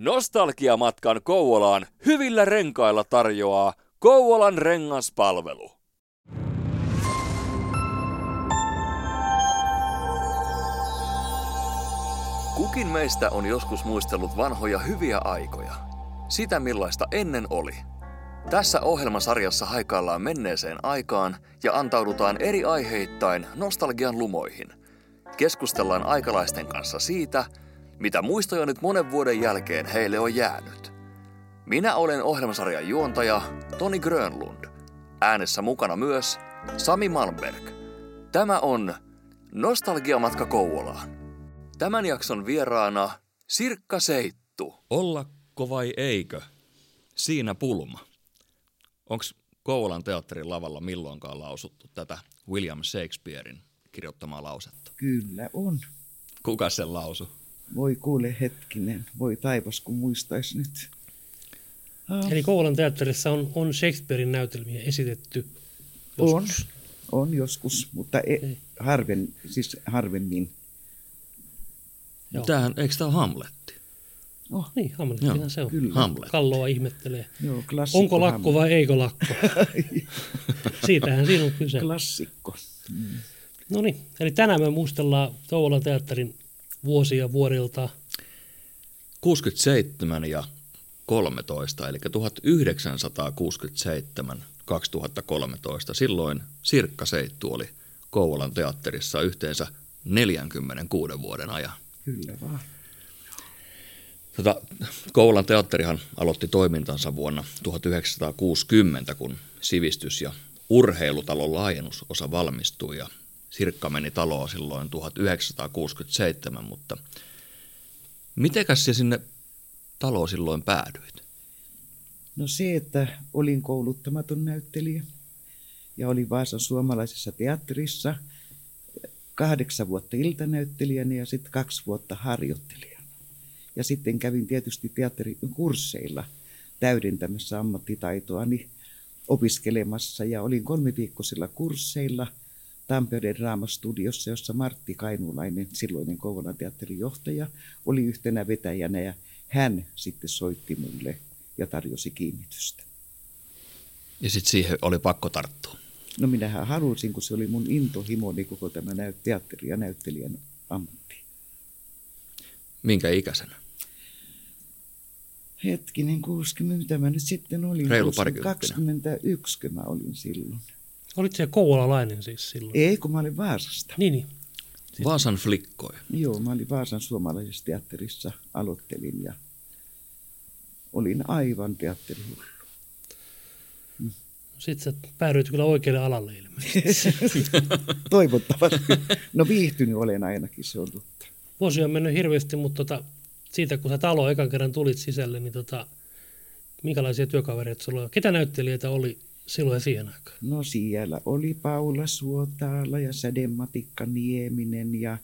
Nostalgiamatkan Kouvolaan hyvillä renkailla tarjoaa Kouvolan rengaspalvelu. Kukin meistä on joskus muistellut vanhoja hyviä aikoja. Sitä millaista ennen oli. Tässä ohjelmasarjassa haikaillaan menneeseen aikaan ja antaudutaan eri aiheittain nostalgian lumoihin. Keskustellaan aikalaisten kanssa siitä, mitä muistoja nyt monen vuoden jälkeen heille on jäänyt. Minä olen ohjelmasarjan juontaja Toni Grönlund. Äänessä mukana myös Sami Malmberg. Tämä on Nostalgiamatka Kouvolaan. Tämän jakson vieraana Sirkka Seittu. Ollako vai eikö? Siinä pulma. Onko Kouvolan teatterin lavalla milloinkaan lausuttu tätä William Shakespearein kirjoittamaa lausetta? Kyllä on. Kuka sen lausu? Voi kuule hetkinen, voi taivas kun muistais nyt. Ah. Eli Kouvolan teatterissa on, on Shakespearein näytelmiä esitetty joskus. On, on joskus, mutta e, harven, siis harvemmin. Joo. Tämähän, eikö tämä ole Hamletti? Oh. Niin, Hamlettihan se on. Kyllä. Hamlet. Kalloa ihmettelee. Joo, Onko lakko Hamlet. vai eikö lakko? Siitähän siinä on kyse. Klassikko. Mm. No niin, eli tänään me muistellaan Touvolan teatterin vuosia vuorilta. 67 ja 13, eli 1967 2013. Silloin Sirkka Seittu oli Kouvolan teatterissa yhteensä 46 vuoden ajan. Kyllä vaan. Tota, Kouvolan teatterihan aloitti toimintansa vuonna 1960, kun sivistys- ja urheilutalon laajennusosa valmistui ja Sirkka meni taloa silloin 1967, mutta mitenkäs se sinne taloon silloin päädyit? No se, että olin kouluttamaton näyttelijä ja olin Vaasan suomalaisessa teatterissa kahdeksan vuotta iltanäyttelijänä ja sitten kaksi vuotta harjoittelijana. Ja sitten kävin tietysti teatterikursseilla täydentämässä ammattitaitoani opiskelemassa ja olin kolmiviikkoisilla kursseilla – Tampereen Draamastudiossa, jossa Martti Kainulainen, silloinen Kouvolan teatterin johtaja, oli yhtenä vetäjänä ja hän sitten soitti mulle ja tarjosi kiinnitystä. Ja sitten siihen oli pakko tarttua. No minähän halusin, kun se oli mun intohimoni koko tämä teatteri- ja näyttelijän ammatti. Minkä ikäisenä? Hetkinen, 60, mitä mä nyt sitten olin? Reilu 21, kun mä olin silloin. Olit se kouvolalainen siis silloin? Ei, kun mä olin Vaasasta. Niin, niin. Siis... Vaasan flikkoja. Joo, mä olin Vaasan suomalaisessa teatterissa, aloittelin ja olin aivan teatterihullu. Mm. Sitten sä päädyit kyllä oikealle alalle ilmeisesti. Toivottavasti. No viihtynyt olen ainakin, se on totta. Vuosi on mennyt hirveästi, mutta tota, siitä kun sä talo ekan kerran tulit sisälle, niin tota, minkälaisia työkavereita sulla on? Ketä näyttelijöitä oli silloin siihen aikaan? No siellä oli Paula Suotaala ja Sädematikka Nieminen ja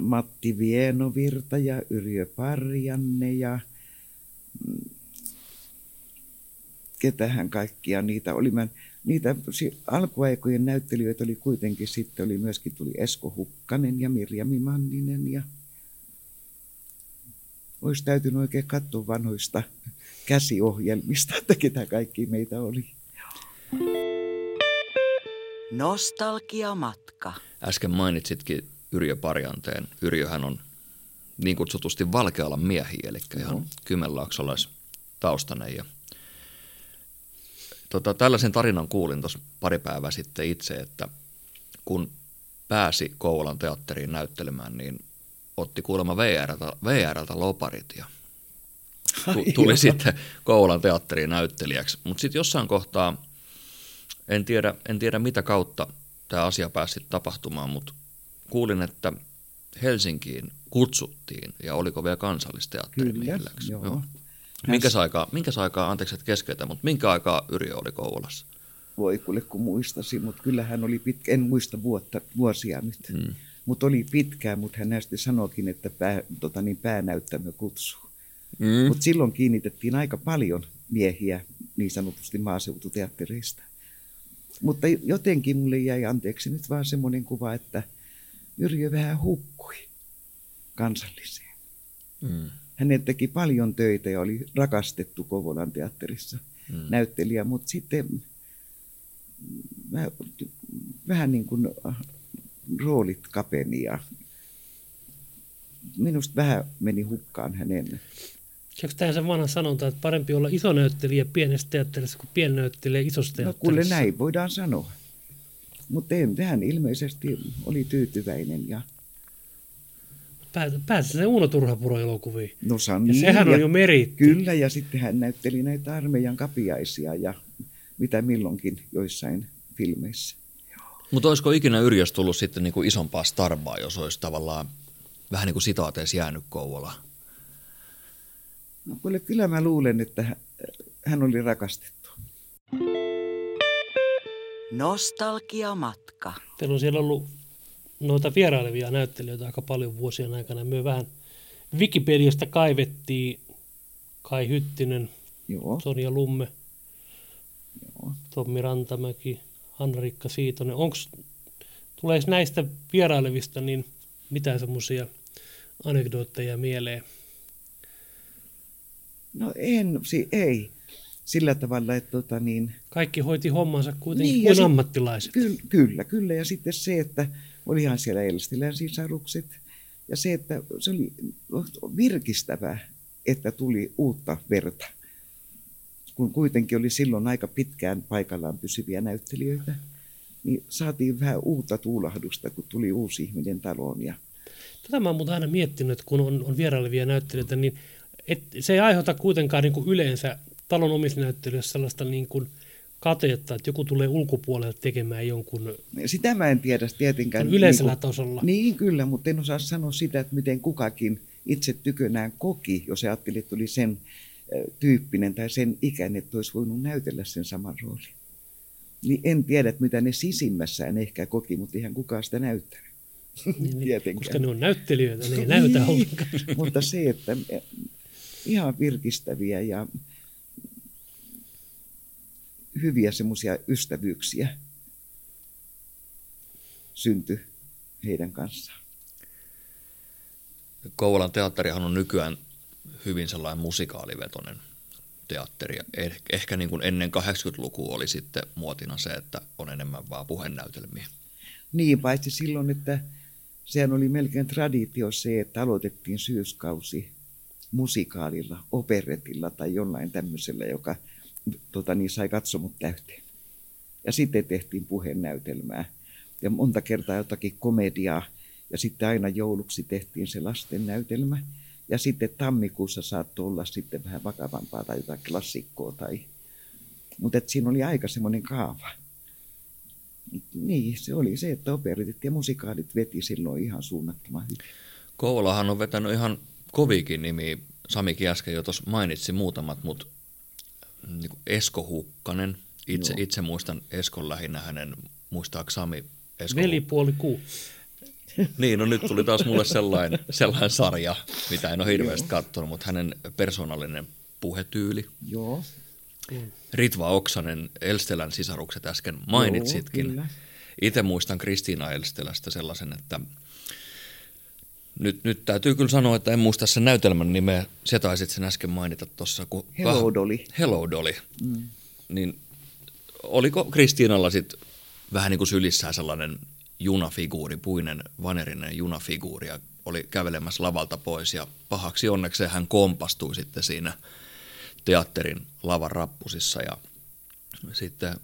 Matti Vienovirta ja Yrjö Parjanne ja mm, ketähän kaikkia niitä oli. Mä, niitä alkuaikojen näyttelijöitä oli kuitenkin sitten, oli myöskin tuli Esko Hukkanen ja Mirjami Manninen ja olisi täytynyt oikein katsoa vanhoista käsiohjelmista, että ketä kaikki meitä oli. Nostalgiamatka. Äsken mainitsitkin Yrjö Parjanteen. Yrjöhän on niin kutsutusti Valkealan miehiä, eli ihan no. Kymenlaaksolais taustainen. Ja, tota, tällaisen tarinan kuulin tuossa pari päivää sitten itse, että kun pääsi Kouvolan teatteriin näyttelemään, niin otti kuulemma VRltä, VRltä loparit ja tuli sitten Kouvolan teatteriin näyttelijäksi. Mutta sitten jossain kohtaa en tiedä, en tiedä mitä kautta tämä asia pääsi tapahtumaan, mutta kuulin, että Helsinkiin kutsuttiin ja oliko vielä kansallisteatteri Kyllä, joo. joo. Minkäs aikaa, minkäs aikaa, anteeksi että keskeytä, mutta minkä aikaa Yrjö oli Kouvolassa? Voi kuule kun muistasi, mutta kyllä hän oli pitkä, en muista vuotta, vuosia nyt, hmm. mutta oli pitkään, mutta hän näistä sanoikin, että pää, tota niin, päänäyttämö kutsuu. Hmm. Mutta silloin kiinnitettiin aika paljon miehiä niin sanotusti maaseututeattereista. Mutta jotenkin mulle jäi anteeksi nyt vaan semmoinen kuva, että Yrjö vähän hukkui kansalliseen. Mm. hänet teki paljon töitä ja oli rakastettu Kouvolan teatterissa mm. näyttelijä, mutta sitten vähän niin kuin roolit kapeni ja minusta vähän meni hukkaan hänen. Eikö tähän se vanha sanonta, että parempi olla iso näyttelijä pienessä teatterissa kuin pieni näyttelijä isossa teatterissa? No kuule näin voidaan sanoa. Mutta hän ilmeisesti oli tyytyväinen ja pääsi se Uuno Turhapuro elokuviin. No ja niin, sehän on ja, jo meritti. Kyllä, ja sitten hän näytteli näitä armeijan kapiaisia ja mitä milloinkin joissain filmeissä. Mutta olisiko ikinä Yrjös tullut sitten niin kuin isompaa starbaa, jos olisi tavallaan vähän niin kuin sitaateessa jäänyt Kouvola? No kyllä, kyllä mä luulen, että hän oli rakastettu. Nostalgiamatka. Teillä on siellä ollut noita vierailevia näyttelijöitä aika paljon vuosien aikana. Me vähän Wikipediasta kaivettiin Kai Hyttinen, Joo. Sonja Lumme, Joo. Tommi Rantamäki, Hanna-Rikka Siitonen. Onks, tuleeko näistä vierailevista niin mitään semmoisia anekdootteja mieleen? No en, si, ei. Sillä tavalla, että tota niin... Kaikki hoiti hommansa kuitenkin niin, kuin sit, ammattilaiset. Kyllä, kyllä, kyllä. Ja sitten se, että olihan siellä Elstilän sisarukset. Ja se, että se oli virkistävää, että tuli uutta verta. Kun kuitenkin oli silloin aika pitkään paikallaan pysyviä näyttelijöitä, niin saatiin vähän uutta tuulahdusta, kun tuli uusi ihminen taloon. Ja... Tätä mä oon aina miettinyt, että kun on, on vierailevia näyttelijöitä, niin et se ei aiheuta kuitenkaan niin kuin yleensä talon omissa näyttelijöissä sellaista niin kuin – katetta, että joku tulee ulkopuolelta tekemään jonkun... Sitä mä en tiedä tietenkään. Yleisellä niin kuin, tasolla. Niin kyllä, mutta en osaa sanoa sitä, että miten kukakin itse tykönään koki, jos ajatteli, että oli sen tyyppinen tai sen ikäinen, että olisi voinut näytellä sen saman roolin. Niin en tiedä, mitä ne sisimmässään ehkä koki, mutta ihan kukaan sitä näyttänyt. Niin, niin koska ne on näyttelijöitä, ne ei näytä niin, ollenkaan. mutta se, että ihan virkistäviä ja hyviä semmoisia ystävyyksiä syntyi heidän kanssaan. Kouvolan teatterihan on nykyään hyvin sellainen musikaalivetoinen teatteri. Eh, ehkä niin kuin ennen 80-lukua oli sitten muotina se, että on enemmän vaan puhenäytelmiä. Niin, paitsi silloin, että sehän oli melkein traditio se, että aloitettiin syyskausi musikaalilla, operetilla tai jollain tämmöisellä, joka – tota, niin sai katsomut täyteen. Ja sitten tehtiin puheennäytelmää ja monta kertaa jotakin komediaa. Ja sitten aina jouluksi tehtiin se lasten näytelmä. Ja sitten tammikuussa saattoi olla sitten vähän vakavampaa tai jotain klassikkoa. Tai... Mutta siinä oli aika semmoinen kaava. Niin, se oli se, että operitit ja musikaalit veti silloin ihan suunnattoman hyvin. Kouvolahan on vetänyt ihan kovikin nimi. Samikin äsken jo tuossa mainitsi muutamat, mutta niin kuin Esko Hukkanen. Itse, itse muistan Eskon lähinnä hänen, muistaako Sami Esko Velipuoli kuu. Niin, no nyt tuli taas mulle sellainen, sellainen sarja, mitä en ole hirveästi katsonut, mutta hänen persoonallinen puhetyyli. Joo. Ritva Oksanen, Elstelän sisarukset äsken mainitsitkin. Joo, Itse muistan Kristiina Elstelästä sellaisen, että nyt, nyt täytyy kyllä sanoa, että en muista sen näytelmän nimeä. Se taisit sen äsken mainita tuossa. Hello Dolly. Hello Dolly. Mm. Niin oliko Kristiinalla sitten vähän niin kuin sylissään sellainen junafiguuri, puinen vanerinen junafiguuri ja oli kävelemässä lavalta pois ja pahaksi onneksi hän kompastui sitten siinä teatterin lavan rappusissa ja sitten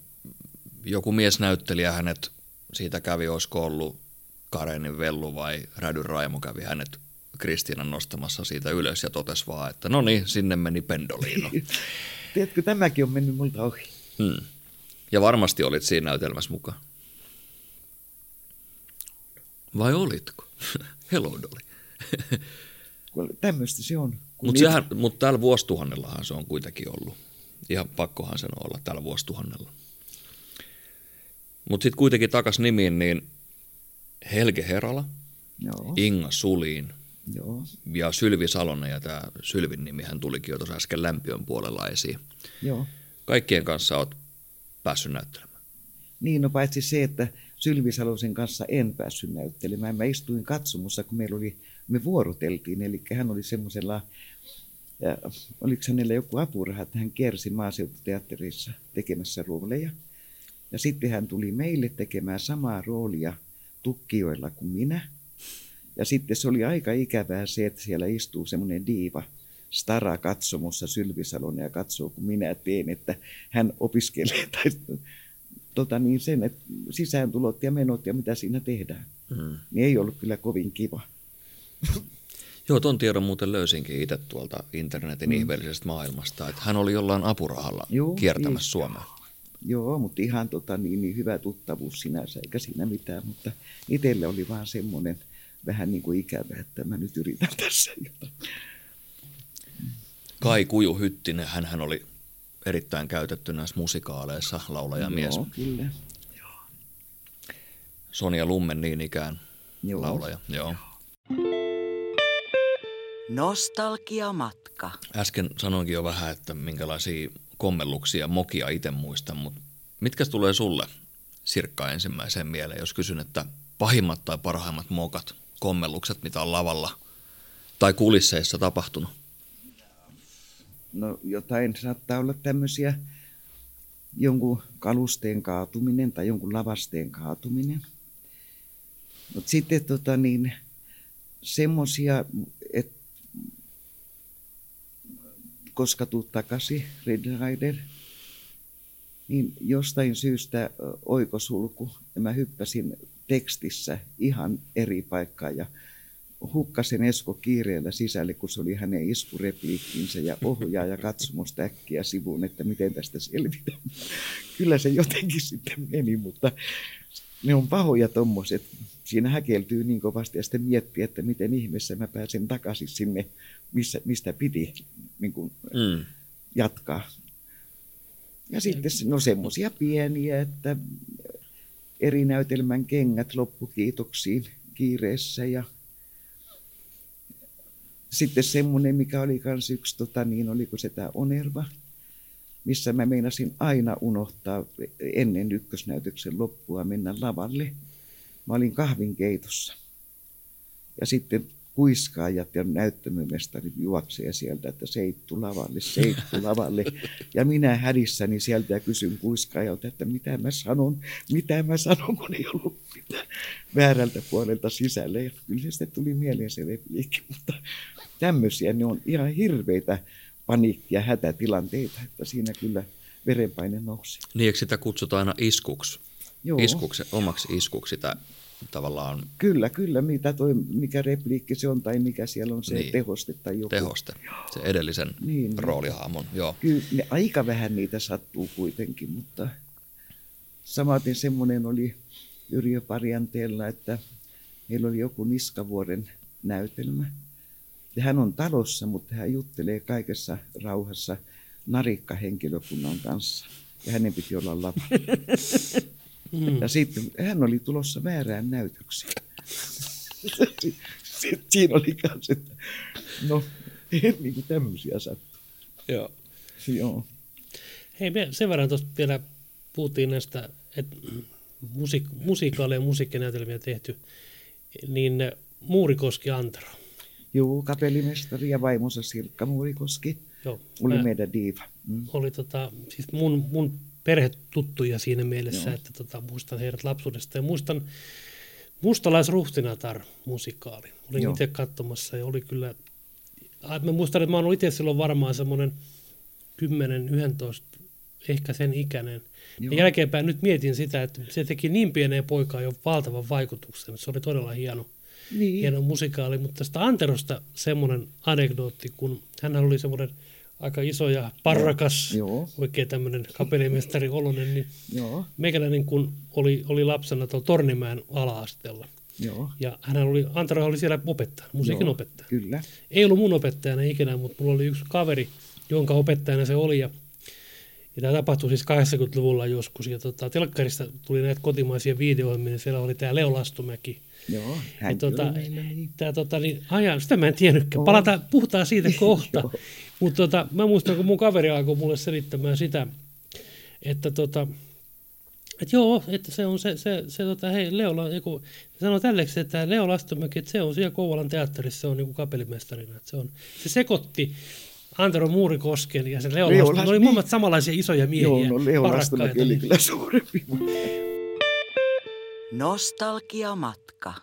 joku miesnäyttelijä hänet siitä kävi, olisiko ollut Karenin Vellu vai Rädy Raimo kävi hänet Kristiinan nostamassa siitä ylös ja totesi vaan, että no niin, sinne meni pendoliino. Tiedätkö, tämäkin on mennyt multa ohi. Hmm. Ja varmasti olit siinä näytelmässä mukaan. Vai olitko? Hello Dolly. Tämmöistä se on. Mutta niitä... mut tällä vuosituhannellahan se on kuitenkin ollut. Ihan pakkohan sen olla tällä vuosituhannella. Mutta sitten kuitenkin takas nimiin, niin Helge Herala, Joo. Inga Suliin Joo. ja Sylvi Salonen, ja tämä Sylvin nimi hän tulikin jo tuossa äsken lämpiön puolella esiin. Joo. Kaikkien kanssa olet päässyt näyttelemään. Niin, no paitsi se, että Sylvi Salosen kanssa en päässyt näyttelemään. Mä istuin katsomussa, kun meillä oli me vuoroteltiin. Eli hän oli semmoisella, oliko hänellä joku apuraha, että hän kiersi maaseututeatterissa tekemässä rooleja. Ja sitten hän tuli meille tekemään samaa roolia tukkijoilla kuin minä. Ja sitten se oli aika ikävää se, että siellä istuu semmoinen diiva, stara katsomossa Sylvisalon ja katsoo, kun minä teen, että hän opiskelee tai tota niin, sen, että sisääntulot ja menot ja mitä siinä tehdään. Mm. Niin ei ollut kyllä kovin kiva. Joo, ton tiedon muuten löysinkin itse tuolta internetin mm. ihmeellisestä maailmasta, että hän oli jollain apurahalla Joo, kiertämässä niin. Suomea. Joo, mutta ihan tota, niin, niin hyvä tuttavuus sinänsä, eikä siinä mitään, mutta itselle oli vaan semmoinen vähän niin kuin ikävä, että mä nyt yritän tässä jotain. Kai Kuju Hyttinen, hän oli erittäin käytetty näissä musikaaleissa, laulajamies. Joo, kyllä. Joo. Sonia Lummen niin ikään Joo. laulaja. Joo. Nostalgiamatka. Äsken sanoinkin jo vähän, että minkälaisia kommelluksia mokia itse muistan, mutta mitkä tulee sulle Sirkka ensimmäiseen mieleen, jos kysyn, että pahimmat tai parhaimmat mokat, kommellukset, mitä on lavalla tai kulisseissa tapahtunut? No jotain saattaa olla tämmöisiä jonkun kalusteen kaatuminen tai jonkun lavasteen kaatuminen. Mutta sitten tota niin, semmoisia, että koska tuu takaisin, Red Rider, niin jostain syystä oikosulku, ja mä hyppäsin tekstissä ihan eri paikkaan ja hukkasin Esko kiireellä sisälle, kun se oli hänen iskurepliikkinsä ja ohjaa ja katsomusta äkkiä sivuun, että miten tästä selvitään. Kyllä se jotenkin sitten meni, mutta ne on pahoja tommoset. Siinä häkeltyy niin kovasti ja sitten miettii, että miten ihmeessä mä pääsen takaisin sinne, missä, mistä piti niin kuin, mm. jatkaa. Ja sitten no semmoisia pieniä, että eri näytelmän kengät loppukiitoksiin kiireessä ja sitten semmoinen, mikä oli myös yksi, tota, niin oliko se tämä Onerva, missä mä meinasin aina unohtaa ennen ykkösnäytöksen loppua mennä lavalle. Mä olin kahvinkeitossa. Ja sitten kuiskaajat ja näyttämömestari juoksee sieltä, että seittu lavalle, seittu lavalle. Ja minä hädissäni sieltä ja kysyn kuiskaajalta, että mitä mä sanon, mitä mä sanon, kun ei ollut mitään väärältä puolelta sisälle. Ja kyllä se tuli mieleen se repliikki, mutta tämmöisiä ne on ihan hirveitä paniikki- ja hätätilanteita, että siinä kyllä verenpaine nousi. Niin, eikö sitä kutsutaan aina iskuksi? Joo. Iskuksi, omaksi iskuksi sitä tavallaan... Kyllä, kyllä, mitä toi, mikä repliikki se on tai mikä siellä on se niin. tehoste tai joku. Tehoste, se edellisen niin, niin. roolihaamon, joo. Kyllä, ne, aika vähän niitä sattuu kuitenkin, mutta samaten semmoinen oli Yrjö Parjanteella, että meillä oli joku Niskavuoren näytelmä. Ja hän on talossa, mutta hän juttelee kaikessa rauhassa narikkahenkilökunnan kanssa. Ja hänen piti olla lava. Mm. Ja sitten hän oli tulossa väärään näytökseen. Siinä oli kanssa, että no, niin kuin tämmöisiä sattuu. Joo. Joo. Hei, me sen verran tuosta vielä puhuttiin näistä, että musiik- musiikaaleja ja musiikkinäytelmiä tehty, niin Muurikoski Antero. Joo, kapellimestari ja vaimonsa Sirkka Muurikoski. Joo, oli meidän diiva. Mm. Oli tota, siis mun, mun perhetuttuja siinä mielessä, Joo. että tota, muistan heidät lapsuudesta ja muistan Mustalaisruhtinatar musikaali. Olin Joo. itse katsomassa ja oli kyllä, mä muistan, että mä oon itse silloin varmaan semmoinen 10-11, ehkä sen ikäinen. Joo. Ja jälkeenpäin nyt mietin sitä, että se teki niin pieneen poikaan jo valtavan vaikutuksen. Se oli todella hieno, niin. hieno musikaali, mutta tästä Anterosta semmoinen anekdootti, kun hän oli semmoinen – aika iso ja parrakas, Joo. oikein tämmöinen kapellimestari Olonen, niin Joo. meikäläinen kun oli, oli lapsena tuolla Tornimäen ala-asteella. Joo. Ja hän oli, Antero oli siellä opettaja, musiikin Joo, opettaja. Kyllä. Ei ollut mun opettajana ikinä, mutta mulla oli yksi kaveri, jonka opettajana se oli. Ja, ja tämä tapahtui siis 80-luvulla joskus. Ja tota, telkkarista tuli näitä kotimaisia videoita, niin siellä oli tämä Leo Lastumäki. Joo, hän ja, tota, niin. Tää, tota, niin, aja, sitä mä en tiennytkään. Palataan, puhutaan siitä kohta. Mutta tota, mä muistan, kun mun kaveri alkoi mulle selittämään sitä, että tota, Et joo, että se on se, se, se tota, hei, Leo, joku, sanoo tälleksi, että Leo Lastomäki, että se on siellä Kouvolan teatterissa, se on niin kapellimestarina. Että se, on, se sekoitti Antero Muurikosken ja se Leo, Leo Lastomäki, ne oli niin. samanlaisia isoja miehiä. Joo, no Leo Lastomäki oli kyllä suurempi. Nostalgiamatka.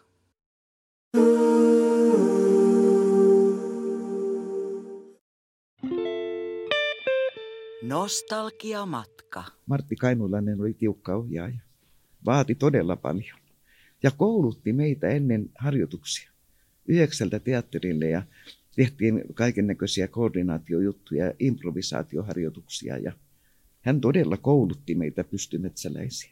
Nostalgiamatka. Martti Kainulainen oli tiukka ohjaaja. Vaati todella paljon. Ja koulutti meitä ennen harjoituksia. Yhdeksältä teatterille ja tehtiin kaiken näköisiä koordinaatiojuttuja ja improvisaatioharjoituksia. Ja hän todella koulutti meitä pystymetsäläisiä.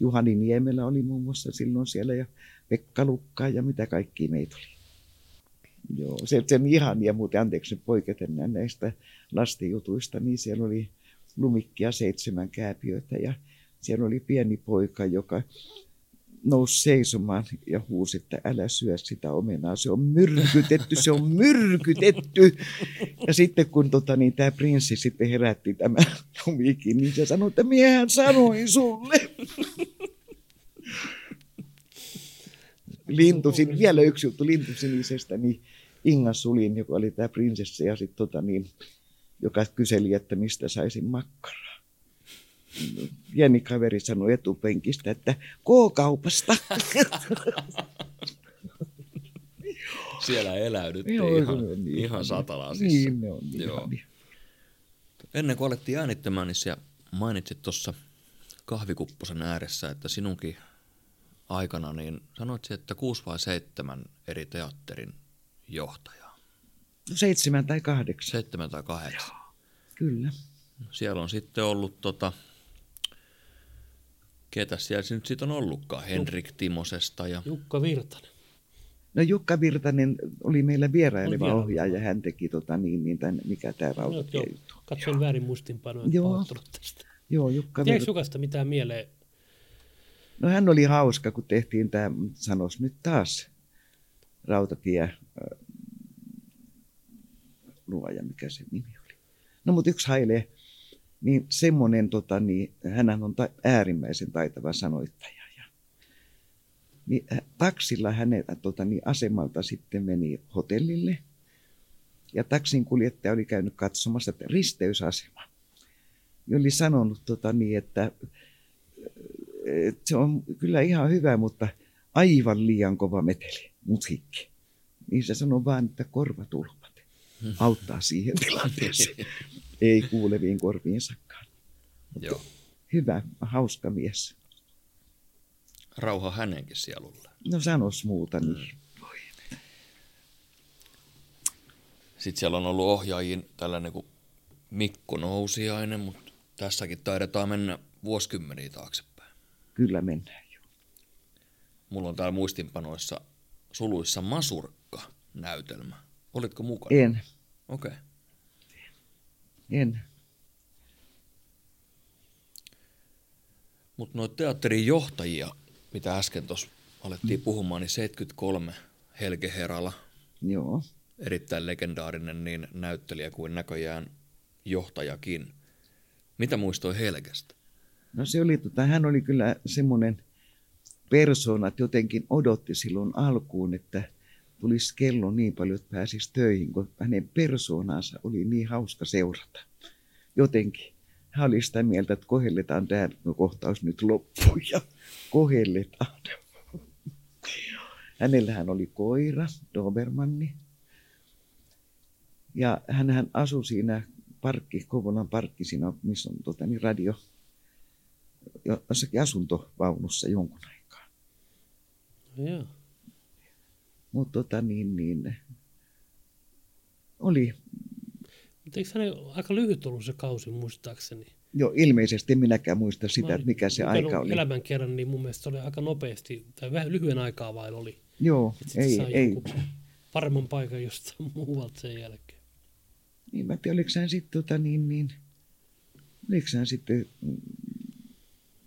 Juhani Niemelä oli muun muassa silloin siellä ja Pekka Lukka ja mitä kaikki meitä oli. Joo, se, sen ihania muuten, anteeksi poiketen näistä lastenjutuista, niin siellä oli lumikkia seitsemän kääpiöitä ja siellä oli pieni poika, joka nousi seisomaan ja huusi, että älä syö sitä omenaa, se on myrkytetty, se on myrkytetty. Ja sitten kun tota, niin, tämä prinssi sitten herätti tämän lumikin, niin se sanoi, että miehän sanoi sulle. Lintusin, vielä yksi juttu lintusinisestä, niin Inga Sulin, joka oli tämä prinsessa, ja sitten tota, niin, joka kyseli, että mistä saisin makkaraa. Pieni kaveri sanoi etupenkistä, että K-kaupasta. Siellä eläydyttiin Joo, ihan, niin, ihan satalaisissa. Niin, ne on niin Joo. Ennen kuin alettiin äänittämään, niin sä mainitsit tuossa kahvikupposen ääressä, että sinunkin aikana, niin sanoit että kuusi vai seitsemän eri teatterin johtajaa? Seitsemän tai kahdeksan. Seitsemän tai kahdeksan. Joo, kyllä. Siellä on sitten ollut tota, ketä siellä nyt sitten on ollutkaan? Henrik Timosesta ja... Jukka Virtanen. No Jukka Virtanen oli meillä vieraileva ohjaaja. Hän teki tota, niin, niin tämän, mikä tämä rautatiejuttu. No, Katsoin väärin muistinpanoa, Joo. tästä. Joo, Jukka Tiedätkö Jukasta mitään mieleen? No hän oli hauska, kun tehtiin tämä, sanos nyt taas, rautatie, luoja, mikä se nimi oli. No mutta yksi hailee, niin semmoinen, tota, niin, hän on ta- äärimmäisen taitava sanoittaja. Ja, niin, taksilla hänet tota, niin, asemalta sitten meni hotellille. Ja taksin kuljettaja oli käynyt katsomassa, että risteysasema. Ja oli sanonut, tota, niin, että se on kyllä ihan hyvä, mutta aivan liian kova meteli, musiikki. Niin se sanoi vaan, että korvatulpat auttaa siihen tilanteeseen. Ei kuuleviin korviinsakaan. Joo. Hyvä, hauska mies. Rauha hänenkin sielulle. No sanos muuta niin. Mm. Sitten siellä on ollut ohjaajin tällainen kuin Mikko Nousiainen, mutta tässäkin taidetaan mennä vuosikymmeniä taaksepäin. Kyllä mennään jo. Mulla on täällä muistinpanoissa suluissa Masurkka-näytelmä. Olitko mukana? En. Okei. Okay. En. Mutta noita teatterin johtajia, mitä äsken tuossa alettiin mm. puhumaan, niin 73 Helge Herala. Joo. Erittäin legendaarinen niin näyttelijä kuin näköjään johtajakin. Mitä muistoi Helgestä? No se oli, tota, hän oli kyllä semmoinen persoona, että jotenkin odotti silloin alkuun, että – tulisi kello niin paljon, että pääsisi töihin, kun hänen persoonansa oli niin hauska seurata. Jotenkin hän oli sitä mieltä, että kohelletaan tämä kohtaus nyt loppuun ja kohelletaan. Hänellähän oli koira, Dobermanni. Ja hän asui siinä parkki, Kouvolan parkki, siinä, missä on tota, niin radio, jossakin asuntovaunussa jonkun aikaa. Joo. Mutta tota, niin, niin, oli. Mutta eikö hänen aika lyhyt ollut se kausi muistaakseni? Joo, ilmeisesti minäkään muista sitä, että mikä se aika oli. elämän kerran, niin mun mielestä se oli aika nopeasti, tai vähän lyhyen aikaa vain oli. Joo, ei, ei. Paremman paikan jostain muualta sen jälkeen. Niin mä tiedän, oliko hän sitten tota, niin, niin, oliko hän sitten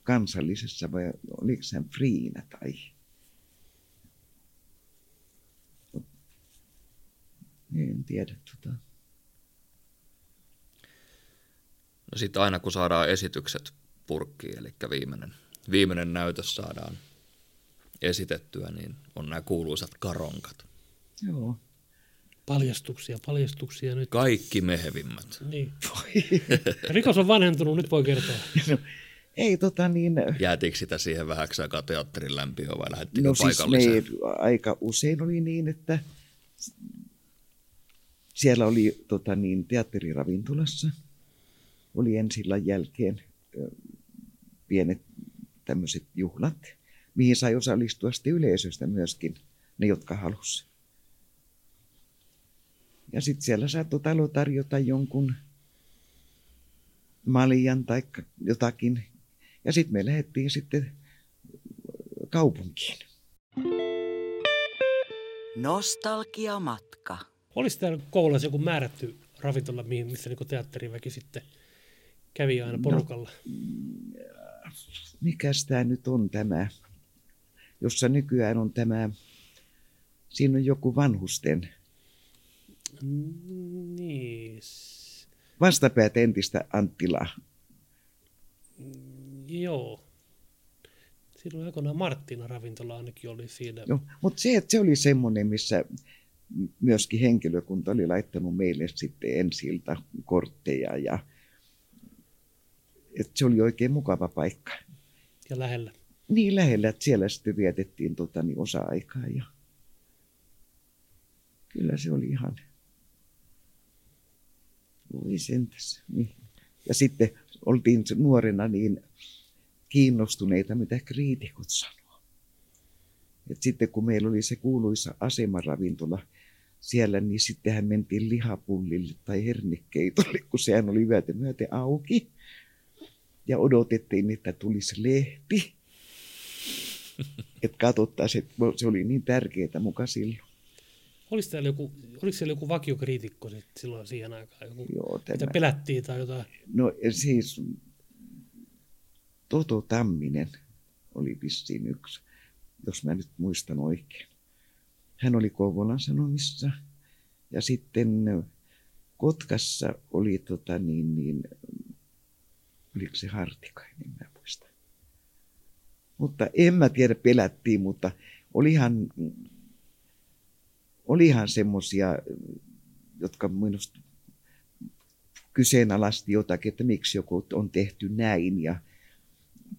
kansallisessa vai oliko hän friinä tai En tiedä. Tota. No sitten aina kun saadaan esitykset purkkiin, eli viimeinen viimeinen näytös saadaan esitettyä, niin on nämä kuuluisat karonkat. Joo. Paljastuksia, paljastuksia nyt. Kaikki mehevimmät. Niin. Rikos on vanhentunut, nyt voi kertoa. No, ei tota niin... Jäätikö sitä siihen vähäksi aikaa teatterin lämpiöön vai lähdettikö no siis me aika usein oli niin, että siellä oli tota niin, teatteriravintolassa, oli ensillan jälkeen pienet tämmöiset juhlat, mihin sai osallistua sitten yleisöstä myöskin, ne jotka halusi. Ja sitten siellä saattoi talo tarjota jonkun maljan tai jotakin. Ja sitten me lähdettiin sitten kaupunkiin. Nostalgiamatka. Olisi täällä koulussa joku määrätty ravintola, mihin- missä niin teatteriväki sitten kävi aina porukalla? Mikäs tämä nyt on tämä, jossa nykyään on tämä, siinä on joku vanhusten, Niin. vastapäät entistä Anttilaa. Joo. Silloin aikoinaan Marttina ravintola ainakin oli siinä. No, mutta se, että se oli semmoinen, missä myöskin henkilökunta oli laittanut meille sitten ensiltä kortteja ja että se oli oikein mukava paikka. Ja lähellä. Niin lähellä, että siellä sitten vietettiin tota, niin osa-aikaa ja kyllä se oli ihan, voi sentäs. Niin. Ja sitten oltiin nuorena niin kiinnostuneita, mitä kriitikot sanoo. Et sitten kun meillä oli se kuuluisa asemaravintola siellä, niin sittenhän mentiin lihapullille tai hernikeitolle, kun sehän oli yötä myöten auki. Ja odotettiin, että tulisi lehti. Että katsottaisiin, että se oli niin tärkeää muka silloin. Oliko siellä joku, oliko siellä joku vakiokriitikko sit silloin siihen aikaan? Joku, Joo, mitä tämä. pelättiin tai jotain? No siis Toto Tamminen oli vissiin yksi, jos mä nyt muistan oikein. Hän oli Kouvolan Sanomissa ja sitten Kotkassa oli tota niin, niin oliko se Hartikainen, mä muistan. Mutta en mä tiedä, pelättiin, mutta olihan, olihan semmosia, jotka minusta kyseenalaisti jotakin, että miksi joku on tehty näin ja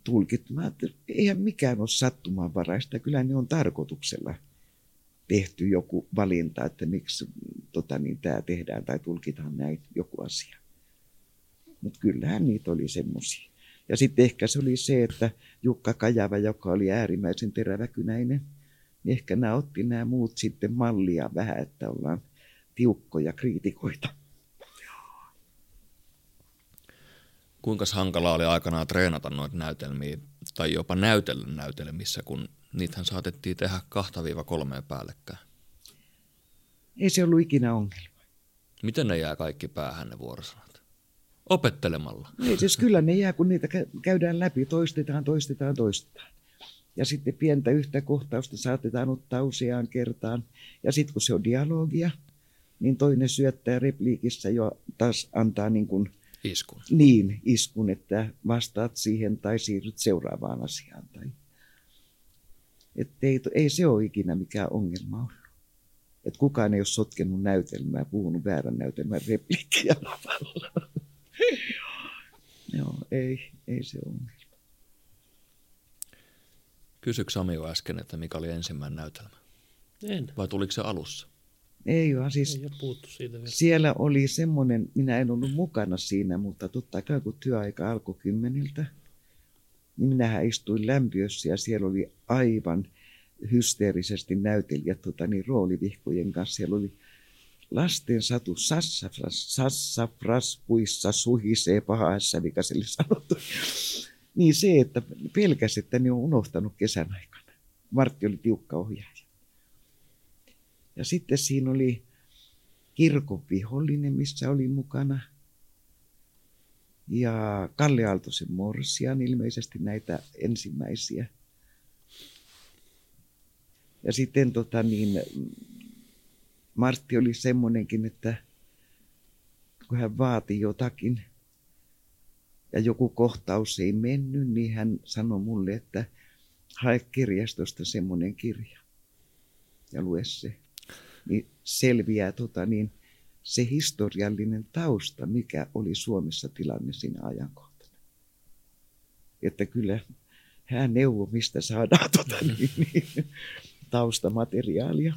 tulkittu. Mä että eihän mikään ole sattumanvaraista, kyllä ne on tarkoituksella tehty joku valinta, että miksi tota, niin, tämä tehdään tai tulkitaan näin joku asia. Mutta kyllähän niitä oli semmoisia. Ja sitten ehkä se oli se, että Jukka Kajava, joka oli äärimmäisen teräväkynäinen, niin ehkä nämä otti nämä muut sitten mallia vähän, että ollaan tiukkoja kriitikoita. Kuinka hankalaa oli aikanaan treenata noita näytelmiä tai jopa näytellä näytelmissä, kun niitähän saatettiin tehdä 2-3 päällekkäin. Ei se ollut ikinä ongelma. Miten ne jää kaikki päähän ne vuorosanat? Opettelemalla. Ei siis kyllä ne jää, kun niitä kä- käydään läpi, toistetaan, toistetaan, toistetaan. Ja sitten pientä yhtä kohtausta saatetaan ottaa useaan kertaan. Ja sitten kun se on dialogia, niin toinen syöttää repliikissä jo taas antaa niin, kuin, Iskun. niin iskun, että vastaat siihen tai siirryt seuraavaan asiaan. Tai... Että ei, ei se ole ikinä mikään ongelma ollut. Että kukaan ei ole sotkenut näytelmää, puhunut väärän näytelmän repliikkiä lavalla. Joo, ei, ei se ongelma. Kysyks Sami jo äsken, että mikä oli ensimmäinen näytelmä? En. Vai tuliko se alussa? Ei vaan siis Ei ole puhuttu siitä vielä. siellä oli semmoinen, minä en ollut mukana siinä, mutta totta kai kun työaika alkoi kymmeniltä, niin minähän istuin lämpiössä ja siellä oli aivan hysteerisesti näytelijät tota, niin, roolivihkojen kanssa. Siellä oli lasten satu sassafras, sassafras puissa suhisee se oli sanottu. Niin se, että pelkäsi, että ne on unohtanut kesän aikana. Martti oli tiukka ohjaaja. Ja sitten siinä oli kirkon vihollinen, missä oli mukana. Ja Kalle Aaltosen morsian, ilmeisesti näitä ensimmäisiä. Ja sitten tota niin, Martti oli semmoinenkin, että kun hän vaati jotakin, ja joku kohtaus ei mennyt, niin hän sanoi mulle, että hae kirjastosta semmoinen kirja ja lue se. Niin selviää tota, niin, se historiallinen tausta, mikä oli Suomessa tilanne siinä ajankohtana. Että kyllä hän neuvoi, mistä saadaan tota, niin, niin, taustamateriaalia.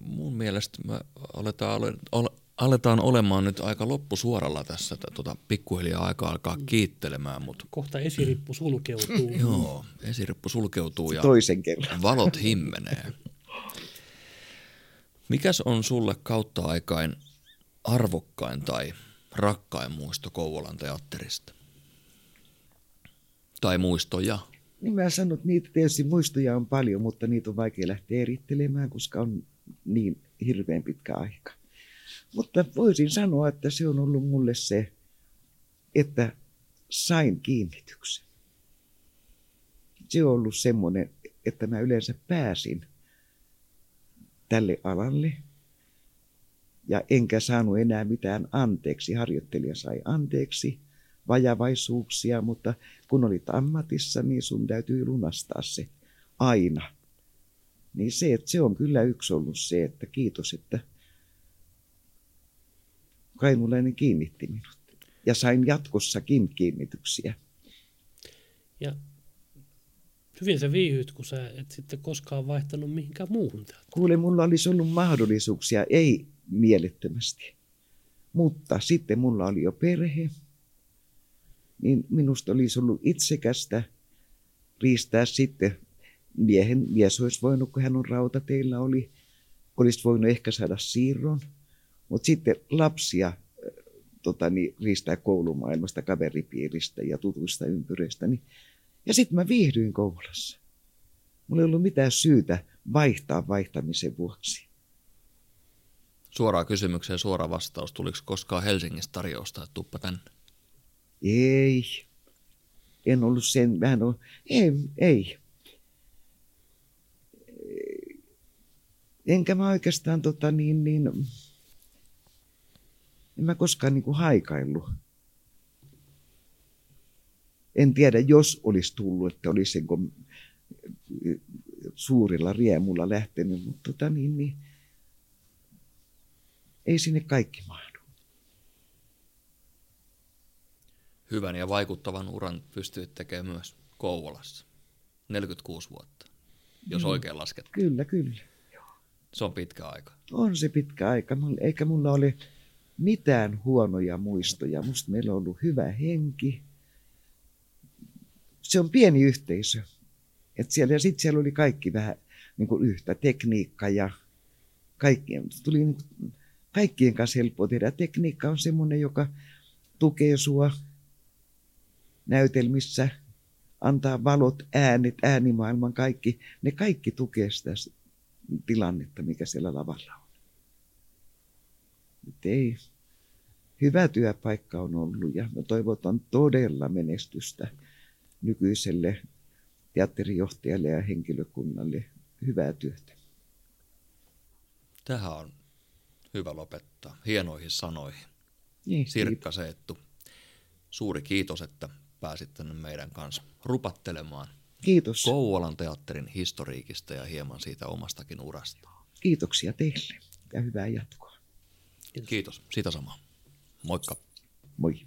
Mun mielestä me aletaan, ole, aletaan olemaan nyt aika loppusuoralla tässä. Tuota, pikkuhiljaa aika alkaa kiittelemään. Mutta... Kohta esirippu sulkeutuu. Joo, esirippu sulkeutuu ja Toisen kerran. valot himmenee. Mikäs on sulle kautta aikain arvokkain tai rakkain muisto Kouvolan teatterista? Tai muistoja? Niin mä sanon, että niitä tietysti muistoja on paljon, mutta niitä on vaikea lähteä erittelemään, koska on niin hirveän pitkä aika. Mutta voisin sanoa, että se on ollut mulle se, että sain kiinnityksen. Se on ollut semmoinen, että mä yleensä pääsin tälle alalle ja enkä saanut enää mitään anteeksi. Harjoittelija sai anteeksi vajavaisuuksia, mutta kun olit ammatissa, niin sun täytyy lunastaa se aina. Niin se, että se on kyllä yksi ollut se, että kiitos, että Kainulainen kiinnitti minut. Ja sain jatkossakin kiinnityksiä. Ja hyvin sä viihyt, kun sä et sitten koskaan vaihtanut mihinkään muuhun täältä. Kuule, mulla olisi ollut mahdollisuuksia, ei mielettömästi. Mutta sitten mulla oli jo perhe, niin minusta olisi ollut itsekästä riistää sitten miehen, mies olisi voinut, kun hän on rautateillä oli, olisi voinut ehkä saada siirron, mutta sitten lapsia tota, niin, riistää koulumaailmasta, kaveripiiristä ja tutuista ympyröistä. Niin. Ja sitten mä viihdyin Kouvolassa. Mulla ei ollut mitään syytä vaihtaa vaihtamisen vuoksi. Suoraan kysymykseen suora vastaus. Tuliko koskaan Helsingistä tarjousta, että tuppa tänne? Ei. En ollut sen, vähän on, ei, ei. Enkä mä oikeastaan tota niin, niin en mä koskaan niin kuin haikaillut. En tiedä, jos olisi tullut, että olisi niin suurilla riemulla lähtenyt, mutta tota niin, niin ei sinne kaikki mahdu. Hyvän ja vaikuttavan uran pystyit tekemään myös Kouvolassa. 46 vuotta, jos mm. oikein lasket. Kyllä, kyllä. Se on pitkä aika. On se pitkä aika, eikä mulla ole mitään huonoja muistoja. Musta meillä on ollut hyvä henki. Se on pieni yhteisö. Et siellä, ja sitten siellä oli kaikki vähän niin kuin yhtä tekniikka ja kaikkien, tuli niin kuin, kaikkien kanssa helppoa tehdä. Tekniikka on semmoinen, joka tukee sua näytelmissä, antaa valot, äänet, äänimaailman, kaikki. Ne kaikki tukee sitä tilannetta, mikä siellä lavalla on. Nyt ei. Hyvä työpaikka on ollut ja toivotan todella menestystä nykyiselle teatterijohtajalle ja henkilökunnalle. Hyvää työtä. Tähän on hyvä lopettaa. Hienoihin sanoihin. Niin, Sirkka Seettu, suuri kiitos, että pääsit tänne meidän kanssa rupattelemaan. Kiitos. Kouvolan teatterin historiikista ja hieman siitä omastakin urasta. Kiitoksia teille ja hyvää jatkoa. Kiitos. Kiitos. Sitä samaa. Moikka. Moi.